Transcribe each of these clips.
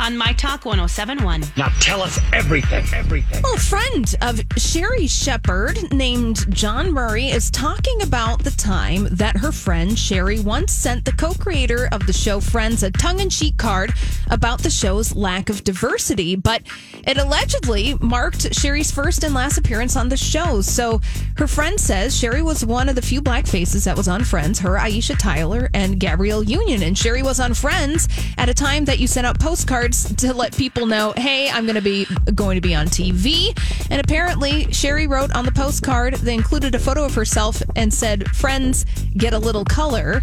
on My Talk 1071. Now tell us everything, everything. Well, a friend of Sherri Shepherd named John Murray is talking about the time that her friend Sherri once sent the co creator of the show Friends a tongue in cheek card about the show's lack of diversity, but it allegedly marked Sherri's first and last appearance on the show. So her friend says Sherri was one of the few black faces that was on Friends, her, Aisha Tyler, and Gabrielle Union. And Sherri was on Friends at a time that you sent out postcards to let people know, hey, I'm going to be going to be on TV. And apparently, Sherri wrote on the postcard, they included a photo of herself and said, friends, get a little color.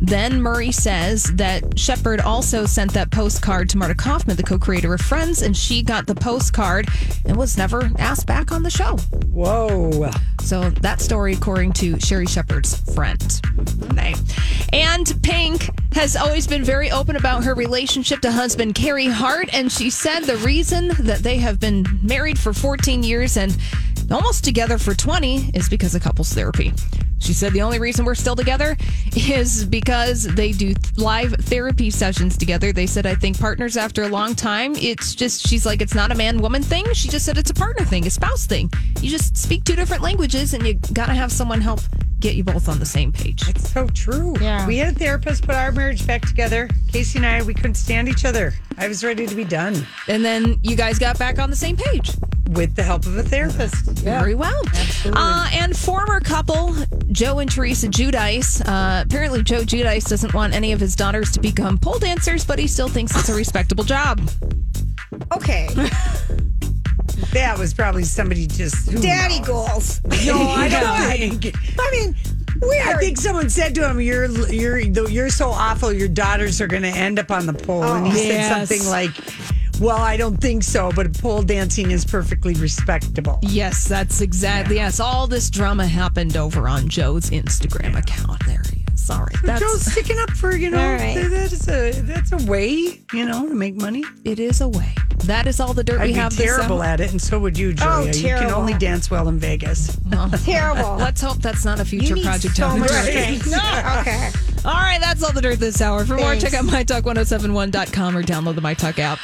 Then Murray says that Shepherd also sent that postcard to Marta Kauffman, the co creator of Friends, and she got the postcard and was never asked back on the show. Whoa. So that story, according to Sherri Shepherd's friend. And Pink has always been very open about her relationship to husband Carey Hart, and she said the reason that they have been married for 14 years and almost together for 20 is because of couples therapy. She said the only reason we're still together is because they do live therapy sessions together. They said, I think partners after a long time, it's just, she's like, it's not a man woman thing. She just said it's a partner thing, a spouse thing. You just speak two different languages and you got to have someone help get you both on the same page. It's so true. Yeah. We had a therapist put our marriage back together. Casey and I, we couldn't stand each other. I was ready to be done And then you guys got back on the same page. With the help of a therapist. Very well. Uh, and former couple Joe and Teresa Giudice. Uh, apparently, Joe Giudice doesn't want any of his daughters to become pole dancers, but he still thinks it's a respectable job. Okay. that was probably somebody just who Daddy knows? goals. No, I don't think. I mean, we I think someone said to him, "You're you're you're so awful. Your daughters are going to end up on the pole." and he Yes. said something like, "Well, I don't think so, but pole dancing is perfectly respectable." Yes, that's exactly. Yes, all this drama happened over on Joe's Instagram account. There he is. Sorry, But that's Joe's sticking up for you know All right. that- that's a that's a way you know to make money. it is a way. That is all the dirt I'd we be have. terrible this at it, and so would you, Julia. Oh, you can only dance well in Vegas. terrible. Let's hope that's not a future you need project. so on the much dirt. strength. Okay. All right, that's all the dirt this hour. For more, check out mytalk1071.com or download the MyTalk app.